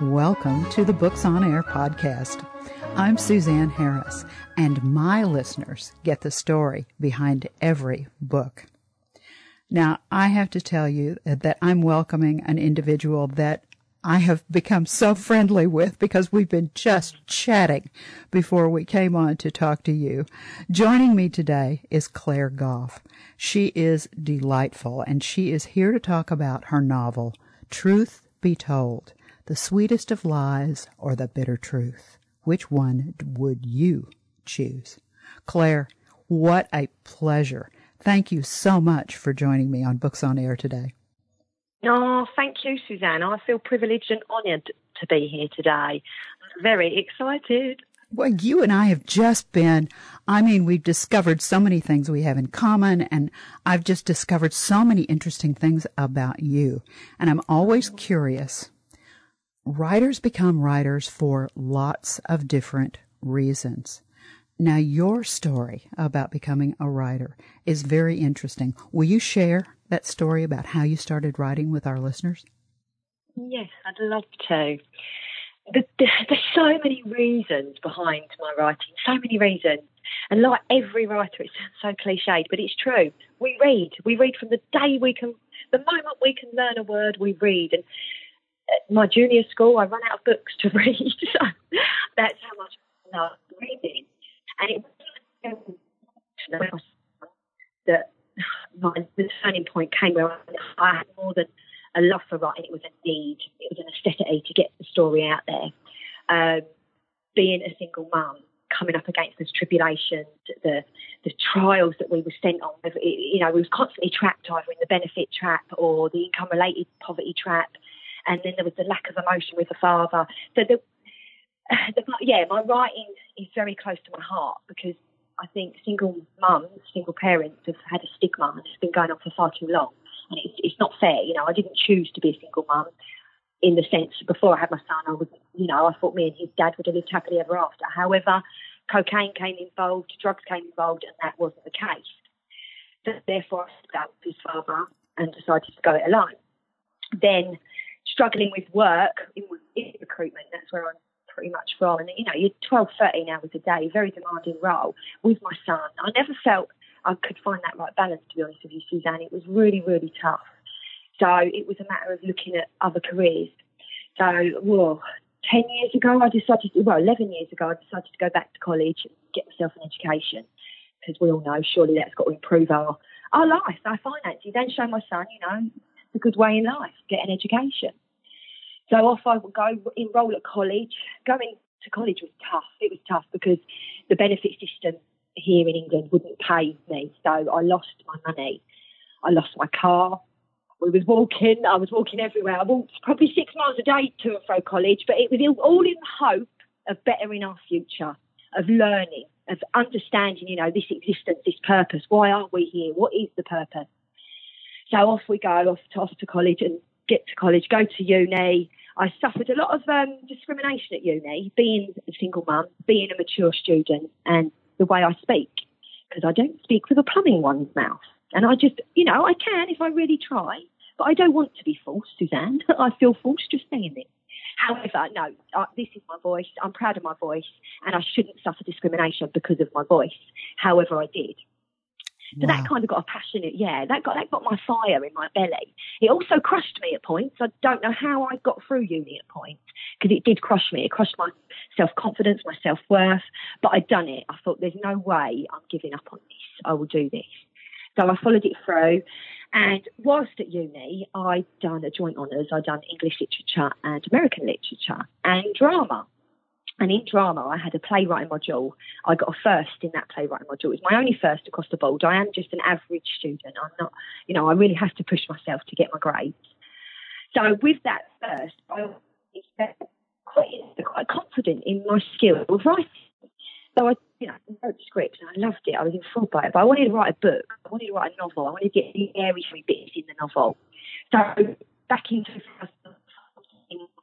Welcome to the Books on Air podcast. I'm Suzanne Harris, and my listeners get the story behind every book. Now, I have to tell you that I'm welcoming an individual that I have become so friendly with because we've been just chatting before we came on to talk to you. Joining me today is Claire Goff. She is delightful and she is here to talk about her novel, Truth Be Told the sweetest of lies or the bitter truth? Which one would you choose? Claire, what a pleasure. Thank you so much for joining me on Books on Air today. Oh, thank you, Suzanne. I feel privileged and honoured to be here today. I'm very excited. Well, you and I have just been, I mean, we've discovered so many things we have in common, and I've just discovered so many interesting things about you. And I'm always curious writers become writers for lots of different reasons. Now, your story about becoming a writer is very interesting. Will you share that story about how you started writing with our listeners? Yes, I'd love to. There's so many reasons behind my writing, so many reasons. And like every writer, it sounds so cliched, but it's true. We read. We read from the day we can, the moment we can learn a word, we read. And my junior school, I run out of books to read. so that's how much I love reading. And it was that my, the turning point came where I had more than a love for writing. It was a need. It was a necessity to get the story out there. Um, being a single mum, coming up against this tribulation, the the trials that we were sent on. You know, we was constantly trapped either in the benefit trap or the income related poverty trap and then there was the lack of emotion with the father. So the, the yeah, my writing is very close to my heart because I think single mums, single parents have had a stigma and it's been going on for far too long. And it's, it's not fair. You know, I didn't choose to be a single mum in the sense before I had my son, I was, you know, I thought me and his dad would have lived happily ever after. However, cocaine came involved, drugs came involved, and that wasn't the case. Therefore, I stood up with his father and decided to go it alone. Then struggling with work in, in recruitment. That's where I'm pretty much from. And, you know, you're 12, 13 hours a day, very demanding role with my son. I never felt I could find that right balance, to be honest with you, Suzanne. It was really, really tough. So it was a matter of looking at other careers. So, well, 10 years ago, I decided, to, well, 11 years ago, I decided to go back to college and get myself an education. Because we all know, surely that's got to improve our, our life, our finances, and show my son, you know, a good way in life, get an education. So off I would go, enrol at college. Going to college was tough. It was tough because the benefit system here in England wouldn't pay me. So I lost my money. I lost my car. We was walking. I was walking everywhere. I walked probably six miles a day to and fro college, but it was all in hope of bettering our future, of learning, of understanding, you know, this existence, this purpose. Why are we here? What is the purpose? So off we go, off to, off to college and get to college, go to uni. I suffered a lot of um, discrimination at uni, being a single mum, being a mature student, and the way I speak, because I don't speak with a plum in one's mouth. And I just, you know, I can if I really try, but I don't want to be false, Suzanne. I feel false just saying it. However, no, uh, this is my voice. I'm proud of my voice, and I shouldn't suffer discrimination because of my voice. However, I did. So wow. that kind of got a passionate, yeah, that got that got my fire in my belly. It also crushed me at points. I don't know how I got through uni at points because it did crush me. It crushed my self confidence, my self worth. But I'd done it. I thought, there's no way I'm giving up on this. I will do this. So I followed it through. And whilst at uni, I'd done a joint honours. I'd done English literature and American literature and drama. And in drama, I had a playwriting module. I got a first in that playwriting module. It was my only first across the board. I am just an average student. I'm not, you know, I really have to push myself to get my grades. So with that first, I was quite, quite confident in my skill of writing. So I, you know, wrote the script and I loved it. I was enthralled by it. But I wanted to write a book. I wanted to write a novel. I wanted to get the airy bits in the novel. So back in 2000,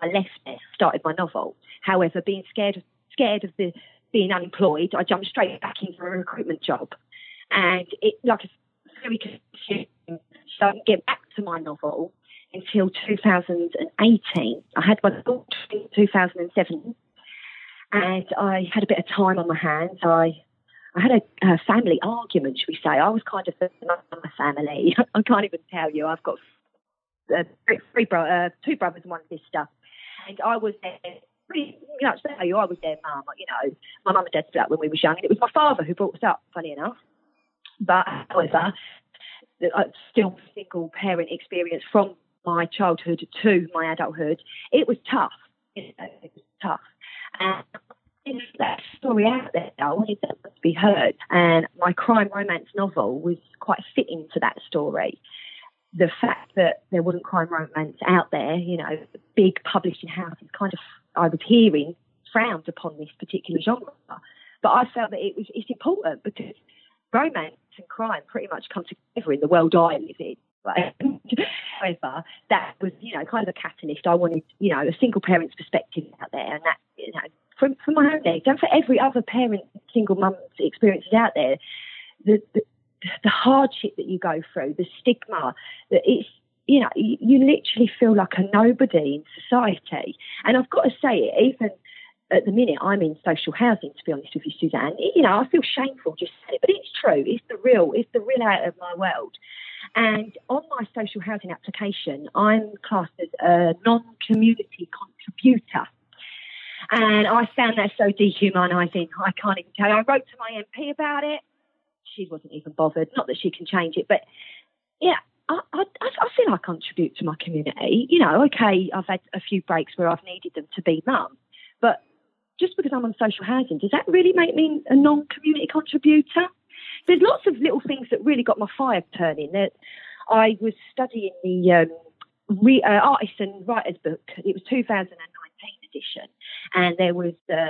I left there, started my novel. However, being scared scared of the being unemployed, I jumped straight back into a recruitment job, and it like a very confusing. So I didn't get back to my novel. until 2018. I had my daughter in 2007, and I had a bit of time on my hands. I I had a, a family argument, should we say? I was kind of of my family. I can't even tell you. I've got uh, three, bro- uh, two brothers and one sister, and I was there. Pretty you know, I was their mum. You know, my mum and dad split up when we were young, and it was my father who brought us up. Funny enough, but however, uh, still single parent experience from my childhood to my adulthood, it was tough. You know, it was tough. And that story out there, I wanted that to be heard. And my crime romance novel was quite fitting to that story. The fact that there wasn't crime romance out there, you know, big publishing houses kind of, I was hearing, frowned upon this particular genre. But I felt that it was it's important because romance and crime pretty much come together in the world I live in. However, that was, you know, kind of a catalyst. I wanted, you know, a single parent's perspective out there, and that, you know, from, my own age and for every other parent, single mum's experiences out there, the, the, the hardship that you go through, the stigma, that it's, you know, you, you literally feel like a nobody in society. And I've got to say it, even at the minute I'm in social housing, to be honest with you, Suzanne. You know, I feel shameful just saying it, but it's true. It's the real, it's the real out of my world. And on my social housing application, I'm classed as a non-community contributor. And I found that so dehumanising. I can't even tell you. I wrote to my MP about it. She wasn't even bothered. Not that she can change it, but yeah, I, I, I feel I contribute to my community. You know, okay, I've had a few breaks where I've needed them to be mum, but just because I'm on social housing, does that really make me a non-community contributor? There's lots of little things that really got my fire turning. That I was studying the um, re, uh, artist and writers book. It was 2019 edition. And there was the,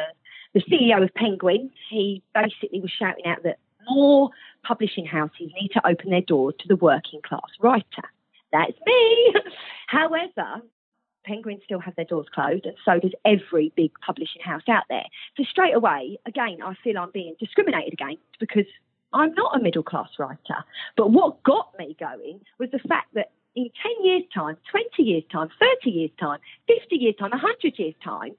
the CEO of Penguin. He basically was shouting out that more publishing houses need to open their doors to the working class writer. That's me. However, Penguin still have their doors closed, and so does every big publishing house out there. So straight away, again, I feel I'm being discriminated against because I'm not a middle class writer. But what got me going was the fact that in 10 years' time, 20 years' time, 30 years' time, 50 years' time, 100 years' time,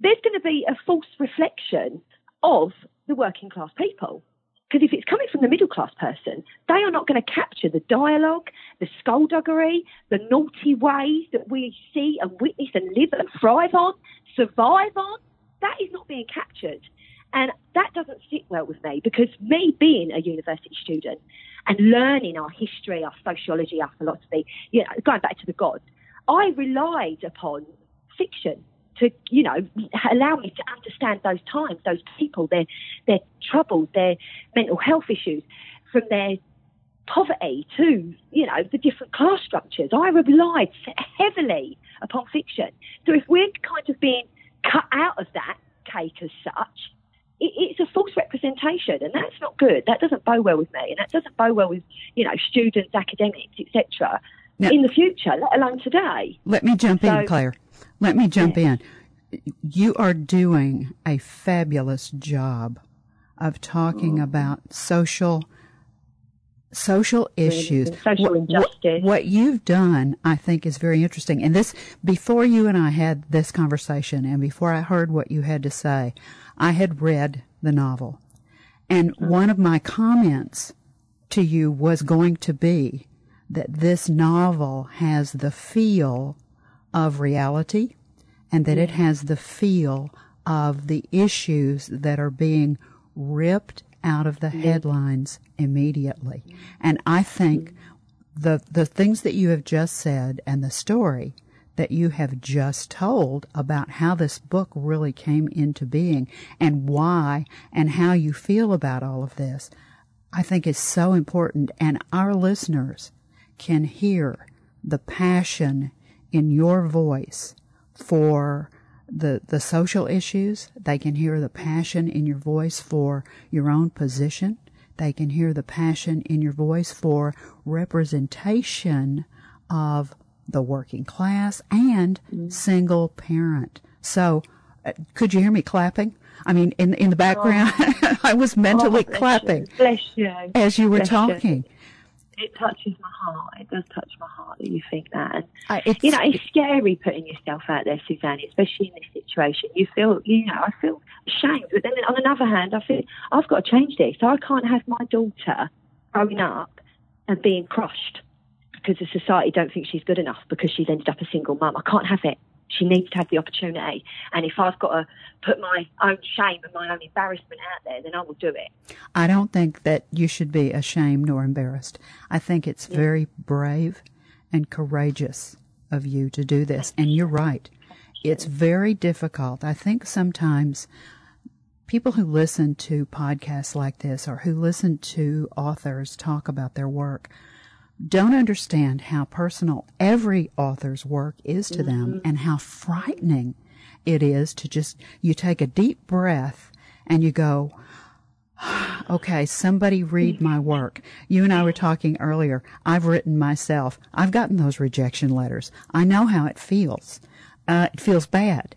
there's going to be a false reflection of the working class people. Because if it's coming from the middle class person, they are not going to capture the dialogue, the skullduggery, the naughty ways that we see and witness and live and thrive on, survive on. That is not being captured. And that doesn't sit well with me because me being a university student and learning our history, our sociology, our philosophy, you know, going back to the gods, I relied upon fiction to, you know, allow me to understand those times, those people, their their troubles, their mental health issues, from their poverty to, you know, the different class structures. I relied heavily upon fiction. So if we're kind of being cut out of that cake as such, it, it's a false representation, and that's not good. That doesn't bow well with me, and that doesn't bow well with you know students, academics, etc. In the future, let alone today. Let me jump so, in, Claire. Let me jump in. You are doing a fabulous job of talking mm. about social social issues. Social injustice. What, what, you've done, I think, is very interesting. And this, before you and I had this conversation, and before I heard what you had to say, I had read the novel. And mm-hmm. one of my comments to you was going to be that this novel has the feel of reality and that it has the feel of the issues that are being ripped out of the headlines immediately. And I think the the things that you have just said and the story that you have just told about how this book really came into being and why and how you feel about all of this, I think is so important. And our listeners can hear the passion in your voice for the, the social issues. They can hear the passion in your voice for your own position. They can hear the passion in your voice for representation of the working class and mm-hmm. single parent. So, uh, could you hear me clapping? I mean, in in the background, oh. I was mentally oh, clapping you. You. as you were bless talking. It touches my heart. It does touch my heart that you think that. And, uh, you know, it's scary putting yourself out there, Suzanne, especially in this situation. You feel, you know, I feel ashamed. But then on another hand, I feel I've got to change this. So I can't have my daughter growing up and being crushed because the society don't think she's good enough because she's ended up a single mum. I can't have it. She needs to have the opportunity. And if I've got to put my own shame and my own embarrassment out there, then I will do it. I don't think that you should be ashamed nor embarrassed. I think it's yeah. very brave and courageous of you to do this. And you're right. It's very difficult. I think sometimes people who listen to podcasts like this or who listen to authors talk about their work don't understand how personal every author's work is to them mm-hmm. and how frightening it is to just, you take a deep breath and you go, okay, somebody read my work. You and I were talking earlier. I've written myself. I've gotten those rejection letters. I know how it feels. Uh, it feels bad.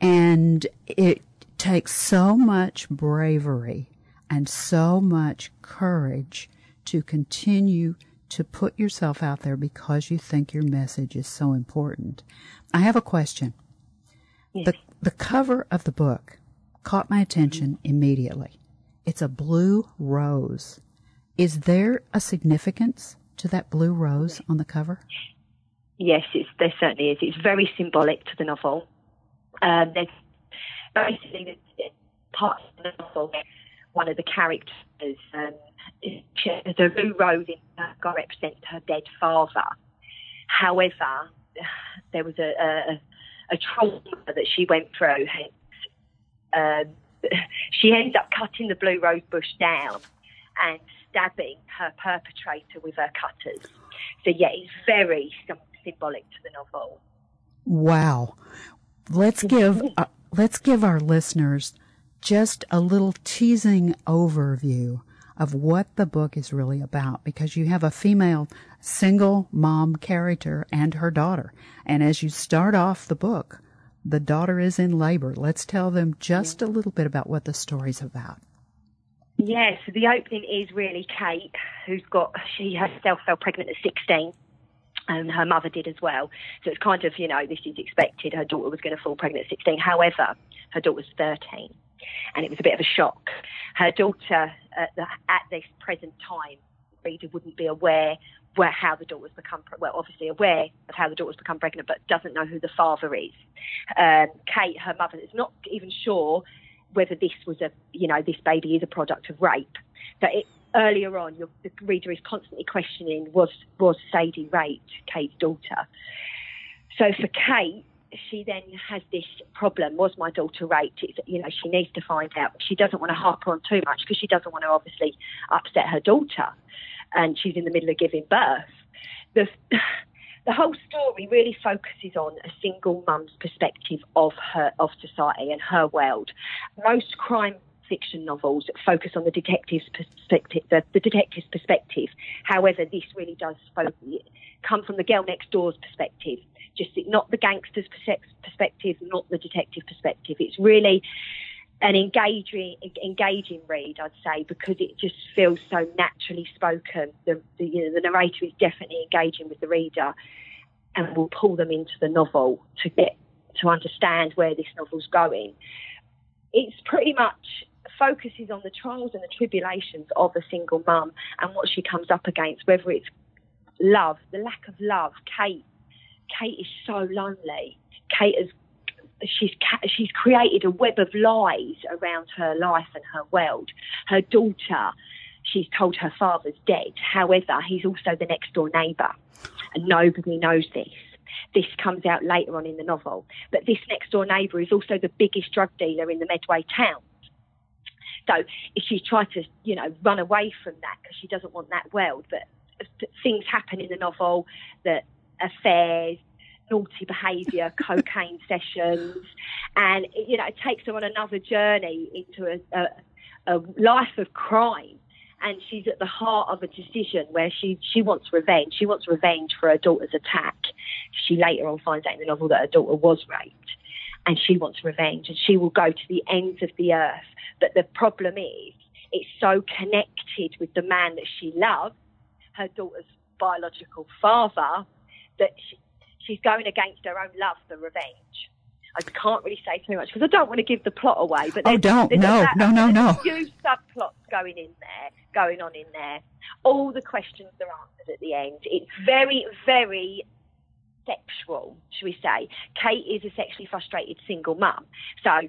And it takes so much bravery and so much courage to continue to put yourself out there because you think your message is so important. I have a question. Yes. The, the cover of the book caught my attention immediately. It's a blue rose. Is there a significance to that blue rose on the cover? Yes, there certainly is. It's very symbolic to the novel. Um, there's basically parts of the novel one of the characters um, the blue rose in her represents her dead father. However, there was a, a, a trauma that she went through. Um, she ends up cutting the blue rose bush down and stabbing her perpetrator with her cutters. So yeah, it's very symbolic to the novel. Wow. Let's give uh, let's give our listeners just a little teasing overview of what the book is really about because you have a female single mom character and her daughter. And as you start off the book, the daughter is in labor. Let's tell them just a little bit about what the story's about. Yes, yeah, so the opening is really Kate, who's got, she herself fell pregnant at 16 and her mother did as well. So it's kind of, you know, this is expected. Her daughter was going to fall pregnant at 16. However, her daughter was 13 and it was a bit of a shock. Her daughter, at, the, at this present time, reader wouldn't be aware where how the daughter's become well, obviously aware of how the daughter's become pregnant, but doesn't know who the father is. Um, Kate, her mother, is not even sure whether this was a you know this baby is a product of rape. But it, earlier on, your, the reader is constantly questioning was was Sadie raped Kate's daughter. So for Kate, she then has this problem. Was my daughter raped? It's, you know, she needs to find out. She doesn't want to harp on too much because she doesn't want to obviously upset her daughter, and she's in the middle of giving birth. The the whole story really focuses on a single mum's perspective of her of society and her world. Most crime fiction novels focus on the detective's perspective, the, the detective's perspective. However, this really does focus, come from the girl next door's perspective just not the gangster's perspective, not the detective perspective. It's really an engaging engaging read, I'd say, because it just feels so naturally spoken. The, the, you know, the narrator is definitely engaging with the reader, and will pull them into the novel to get to understand where this novel's going. It's pretty much focuses on the trials and the tribulations of a single mum and what she comes up against, whether it's love, the lack of love, Kate Kate is so lonely. Kate has she's she's created a web of lies around her life and her world. Her daughter, she's told her father's dead. However, he's also the next door neighbour, and nobody knows this. This comes out later on in the novel. But this next door neighbour is also the biggest drug dealer in the Medway town. So if she tries to, you know, run away from that because she doesn't want that world, but uh, things happen in the novel that affairs, naughty behaviour, cocaine sessions, and you know it takes her on another journey into a, a, a life of crime. And she's at the heart of a decision where she she wants revenge. She wants revenge for her daughter's attack. She later on finds out in the novel that her daughter was raped, and she wants revenge. And she will go to the ends of the earth. But the problem is, it's so connected with the man that she loves her daughter's biological father, that she, she's going against her own love for revenge. I can't really say too much because I don't want to give the plot away. But oh, don't no, no, no, no. A few subplots going in there, going on in there. All the questions are answered at the end. It's very, very sexual, should we say? Kate is a sexually frustrated single mum, so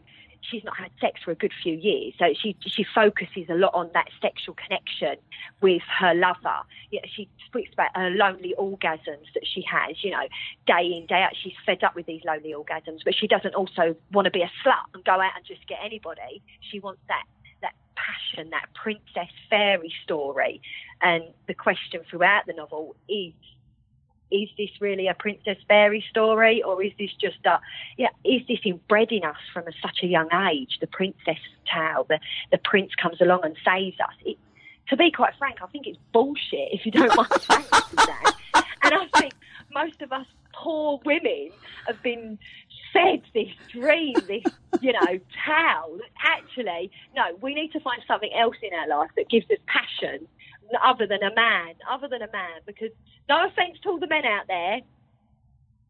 she's not had sex for a good few years. So she she focuses a lot on that sexual connection with her lover. She speaks about her lonely orgasms that she has. You know, day in day out, she's fed up with these lonely orgasms, but she doesn't also want to be a slut and go out and just get anybody. She wants that that passion, that princess fairy story. And the question throughout the novel is is this really a princess fairy story or is this just a yeah is this inbred in us from a, such a young age the princess tale the the prince comes along and saves us? It, to be quite frank i think it's bullshit if you don't mind saying that and i think most of us poor women have been fed this dream this you know tale actually no we need to find something else in our life that gives us passion other than a man, other than a man, because no offence to all the men out there,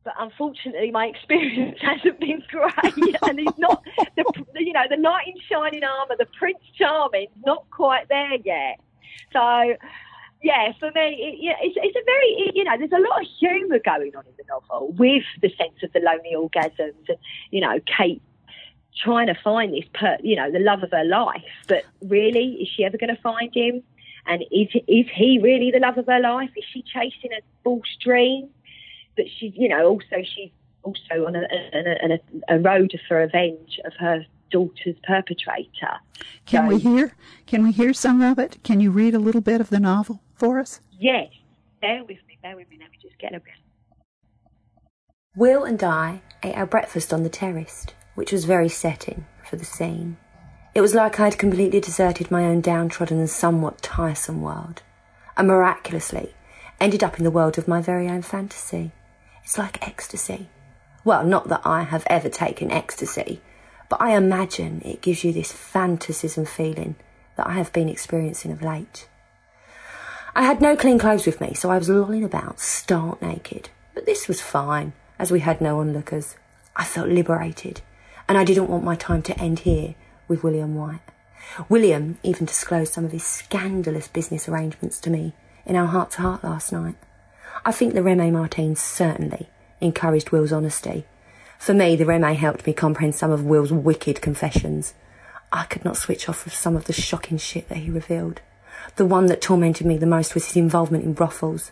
but unfortunately my experience hasn't been great, and he's not the you know the knight in shining armour, the Prince Charming, not quite there yet. So. Yeah, for me, it, yeah, it's, it's a very, you know, there's a lot of humour going on in the novel with the sense of the lonely orgasms and, you know, Kate trying to find this, per, you know, the love of her life. But really, is she ever going to find him? And is is he really the love of her life? Is she chasing a false dream? But she, you know, also she's also on a, a, a, a road for revenge of her daughter's perpetrator. Can so, we hear? Can we hear some of it? Can you read a little bit of the novel for us? Yes. Bear with me. Bear with me. Let me just get a bit. Will and I ate our breakfast on the terrace, which was very setting for the scene. It was like I'd completely deserted my own downtrodden and somewhat tiresome world, and miraculously ended up in the world of my very own fantasy. It's like ecstasy. Well, not that I have ever taken ecstasy, but I imagine it gives you this fantasism feeling that I have been experiencing of late. I had no clean clothes with me, so I was lolling about stark naked. But this was fine, as we had no onlookers. I felt liberated, and I didn't want my time to end here with William White. William even disclosed some of his scandalous business arrangements to me in our heart to heart last night. I think the Remy Martin certainly encouraged Will's honesty. For me, the Remy helped me comprehend some of Will's wicked confessions. I could not switch off of some of the shocking shit that he revealed. The one that tormented me the most was his involvement in brothels.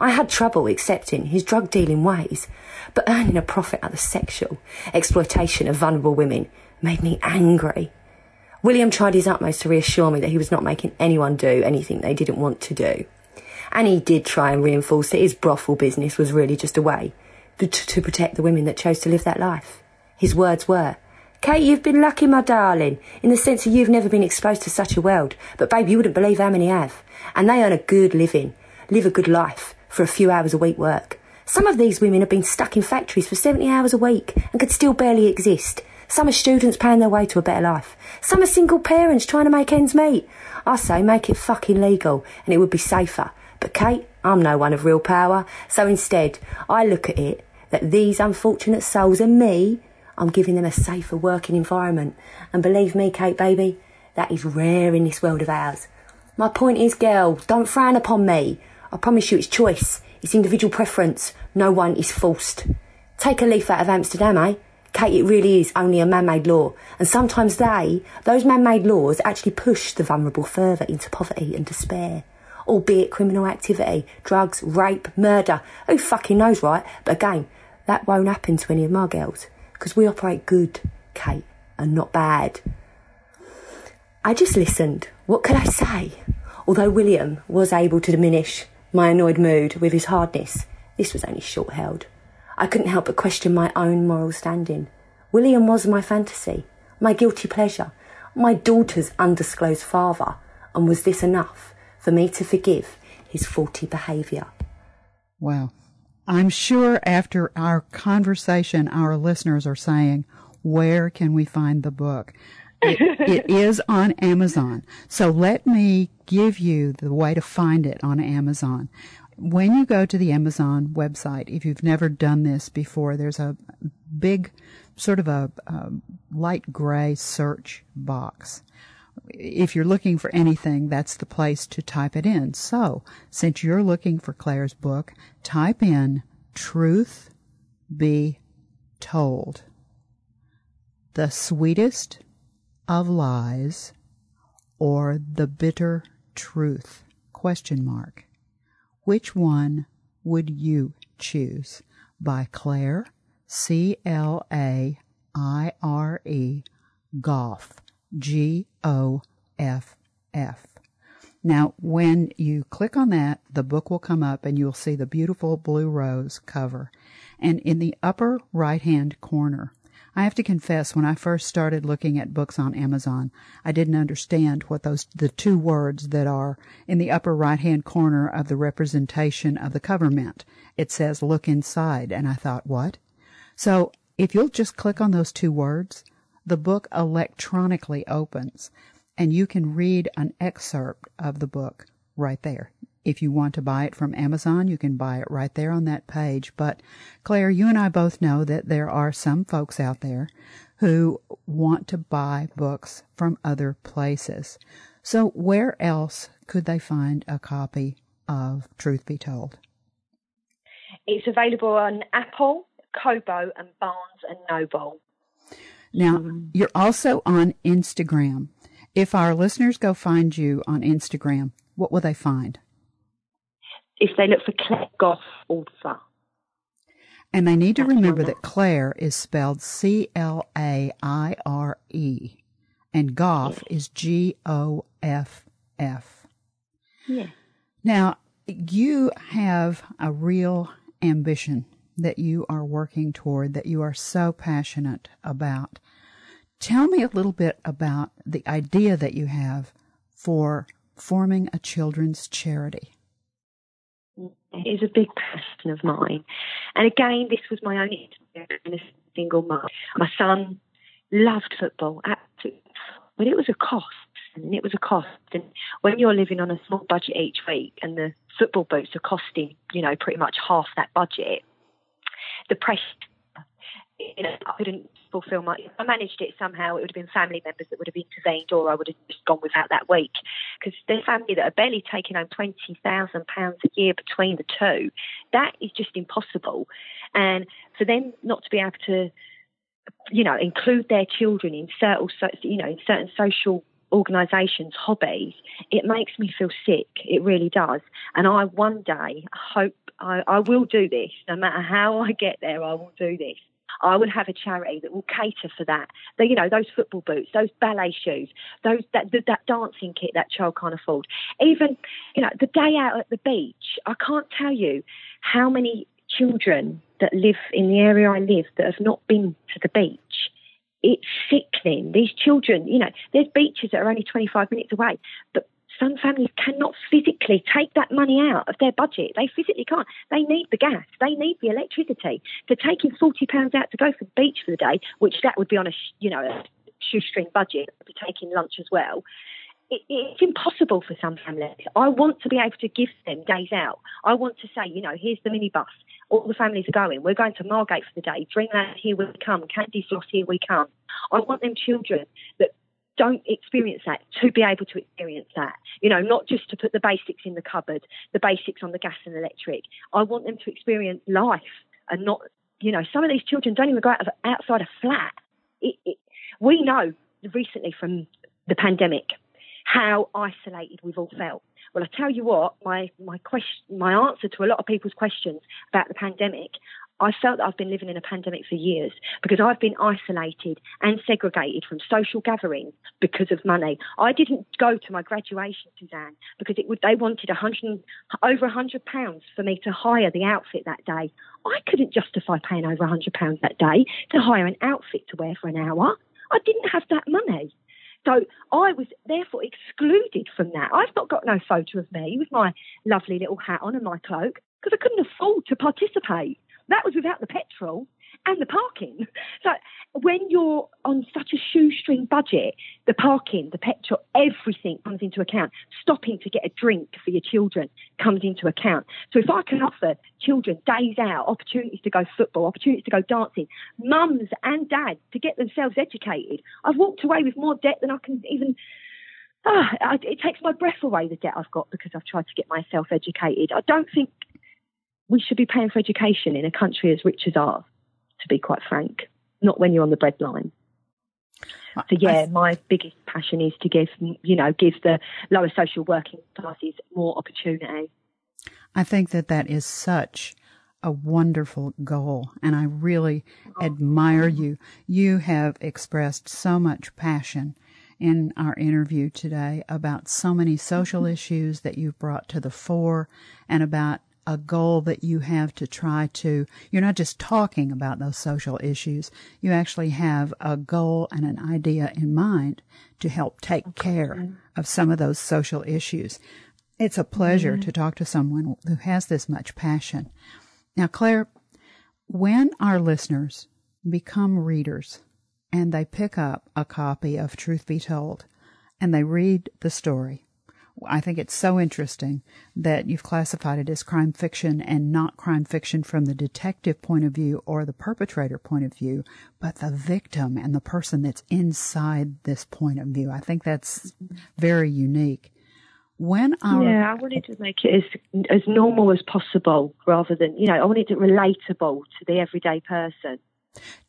I had trouble accepting his drug dealing ways, but earning a profit out of sexual exploitation of vulnerable women made me angry. William tried his utmost to reassure me that he was not making anyone do anything they didn't want to do. And he did try and reinforce that his brothel business was really just a way to, to protect the women that chose to live that life. His words were, Kate, you've been lucky, my darling, in the sense that you've never been exposed to such a world. But, babe, you wouldn't believe how many have. And they earn a good living, live a good life for a few hours a week work. Some of these women have been stuck in factories for 70 hours a week and could still barely exist. Some are students paying their way to a better life. Some are single parents trying to make ends meet. I say make it fucking legal and it would be safer. But Kate, I'm no one of real power. So instead, I look at it that these unfortunate souls and me, I'm giving them a safer working environment. And believe me, Kate, baby, that is rare in this world of ours. My point is, girl, don't frown upon me. I promise you it's choice. It's individual preference. No one is forced. Take a leaf out of Amsterdam, eh? Kate, it really is only a man-made law. And sometimes they, those man-made laws, actually push the vulnerable further into poverty and despair. Albeit criminal activity, drugs, rape, murder. Who fucking knows, right? But again, that won't happen to any of my girls. Because we operate good, Kate, and not bad. I just listened. What could I say? Although William was able to diminish my annoyed mood with his hardness, this was only short held. I couldn't help but question my own moral standing. William was my fantasy, my guilty pleasure, my daughter's undisclosed father, and was this enough for me to forgive his faulty behaviour? Well, I'm sure after our conversation, our listeners are saying, where can we find the book? it, it is on Amazon. So let me give you the way to find it on Amazon. When you go to the Amazon website, if you've never done this before, there's a big sort of a, a light gray search box if you're looking for anything, that's the place to type it in. So, since you're looking for Claire's book, type in Truth Be Told. The sweetest of lies or the bitter truth? Question mark. Which one would you choose? By Claire, C L A I R E, Goff, G O F F. Now, when you click on that, the book will come up and you'll see the beautiful blue rose cover. And in the upper right hand corner, I have to confess, when I first started looking at books on Amazon, I didn't understand what those, the two words that are in the upper right hand corner of the representation of the cover meant. It says look inside. And I thought, what? So if you'll just click on those two words, the book electronically opens and you can read an excerpt of the book right there. If you want to buy it from Amazon, you can buy it right there on that page. But Claire, you and I both know that there are some folks out there who want to buy books from other places. So where else could they find a copy of Truth Be Told? It's available on Apple, Kobo, and Barnes and Noble. Now, you're also on Instagram. If our listeners go find you on Instagram, what will they find? If they look for Claire Goff author. And they need to remember that Claire is spelled C L A I R E and Goff is G O F F. Yeah. Now, you have a real ambition that you are working toward, that you are so passionate about. Tell me a little bit about the idea that you have for forming a children's charity is a big passion of mine. And again, this was my own experience as a single mum. My son loved football, absolutely, but it was a cost. And it was a cost. And when you're living on a small budget each week and the football boots are costing, you know, pretty much half that budget, the pressure you know, I couldn't fulfil my. If I managed it somehow, it would have been family members that would have intervened, or I would have just gone without that week. Because there's family that are barely taking home twenty thousand pounds a year between the two. That is just impossible, and for them not to be able to, you know, include their children in certain, you know, in certain social organisations, hobbies, it makes me feel sick. It really does. And I one day hope I, I will do this. No matter how I get there, I will do this. I will have a charity that will cater for that. The, you know, those football boots, those ballet shoes, those that that dancing kit that child can't afford. Even, you know, the day out at the beach. I can't tell you how many children that live in the area I live that have not been to the beach. It's sickening. These children, you know, there's beaches that are only 25 minutes away, but some families cannot physically take that money out of their budget. They physically can't. They need the gas. They need the electricity. To taking forty pounds out to go for the beach for the day, which that would be on a you know a shoestring budget, be taking lunch as well. It, it's impossible for some families. I want to be able to give them days out. I want to say, you know, here's the minibus. All the families are going. We're going to Margate for the day. Dreamland, here we come. Candy Floss, here we come. I want them children that don't experience that to be able to experience that. You know, not just to put the basics in the cupboard, the basics on the gas and electric. I want them to experience life and not, you know, some of these children don't even go out of, outside a flat. It, it, we know recently from the pandemic how isolated we've all felt. Well, I tell you what, my my question, my answer to a lot of people's questions about the pandemic, I felt that I've been living in a pandemic for years because I've been isolated and segregated from social gatherings because of money. I didn't go to my graduation, Suzanne, because it would they wanted hundred over a hundred pounds for me to hire the outfit that day. I couldn't justify paying over a hundred pounds that day to hire an outfit to wear for an hour. I didn't have that money. So I was therefore excluded from that. I've not got no photo of me with my lovely little hat on and my cloak because I couldn't afford to participate. That was without the petrol. and the parking. So when you're on such a shoestring budget, the parking, the petrol, everything comes into account. Stopping to get a drink for your children comes into account. So if I can offer children days out, opportunities to go football, opportunities to go dancing, mums and dads to get themselves educated, I've walked away with more debt than I can even ah, it takes my breath away the debt I've got because I've tried to get myself educated. I don't think we should be paying for education in a country as rich as ours, to be quite frank, not when you're on the breadline. So yeah, my biggest passion is to give, you know, give the lower social working classes more opportunity. I think that that is such a wonderful goal, and I really oh. admire you. You have expressed so much passion in our interview today about so many social issues that you've brought to the fore and about a goal that you have to try to, you're not just talking about those social issues, you actually have a goal and an idea in mind to help take care of some of those social issues. It's a pleasure mm-hmm. to talk to someone who has this much passion. Now, Claire, when our listeners become readers and they pick up a copy of Truth Be Told and they read the story. I think it's so interesting that you've classified it as crime fiction and not crime fiction from the detective point of view or the perpetrator point of view, but the victim and the person that's inside this point of view. I think that's very unique. When our yeah, I wanted to make it as as normal as possible, rather than you know, I wanted it relatable to the everyday person.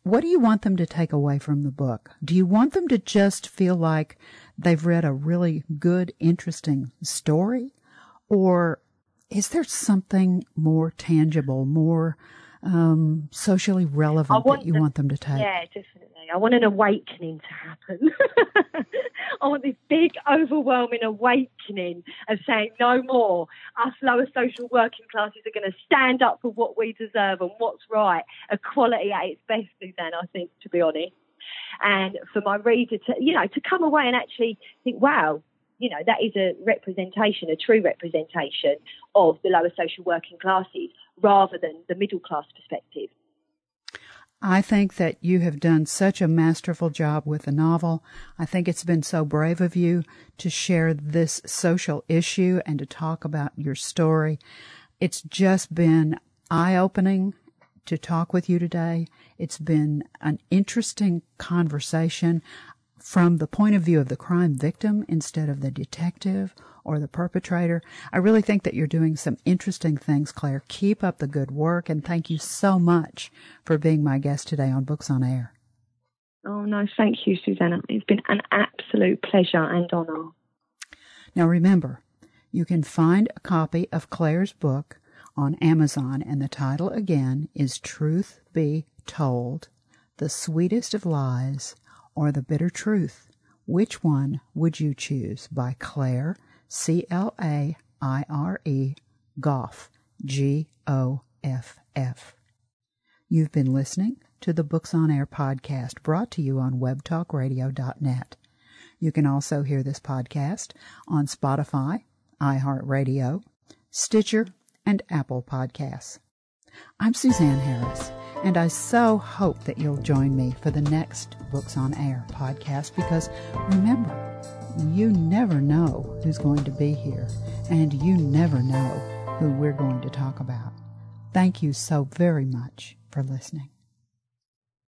What do you want them to take away from the book? Do you want them to just feel like they've read a really good, interesting story? Or is there something more tangible, more um, socially relevant that you them, want them to take? Yeah, definitely. I want an awakening to happen. I want this big, overwhelming awakening of saying no more. Us lower social working classes are going to stand up for what we deserve and what's right. Equality at its best, Suzanne, I think, to be honest. And for my reader to, you know, to come away and actually think, wow, you know, that is a representation, a true representation of the lower social working classes rather than the middle class perspective. I think that you have done such a masterful job with the novel. I think it's been so brave of you to share this social issue and to talk about your story. It's just been eye opening to talk with you today. It's been an interesting conversation from the point of view of the crime victim instead of the detective or the perpetrator. I really think that you're doing some interesting things, Claire. Keep up the good work, and thank you so much for being my guest today on Books on Air. Oh, no, thank you, Susanna. It's been an absolute pleasure and honor. Now, remember, you can find a copy of Claire's book on Amazon, and the title again is Truth Be Told The Sweetest of Lies or The Bitter Truth. Which one would you choose? By Claire C L A I R E, Goff, G O F F. You've been listening to the Books on Air podcast brought to you on webtalkradio.net. You can also hear this podcast on Spotify, iHeartRadio, Stitcher, and Apple Podcasts. I'm Suzanne Harris, and I so hope that you'll join me for the next Books on Air podcast because remember, you never know who's going to be here, and you never know who we're going to talk about. Thank you so very much for listening.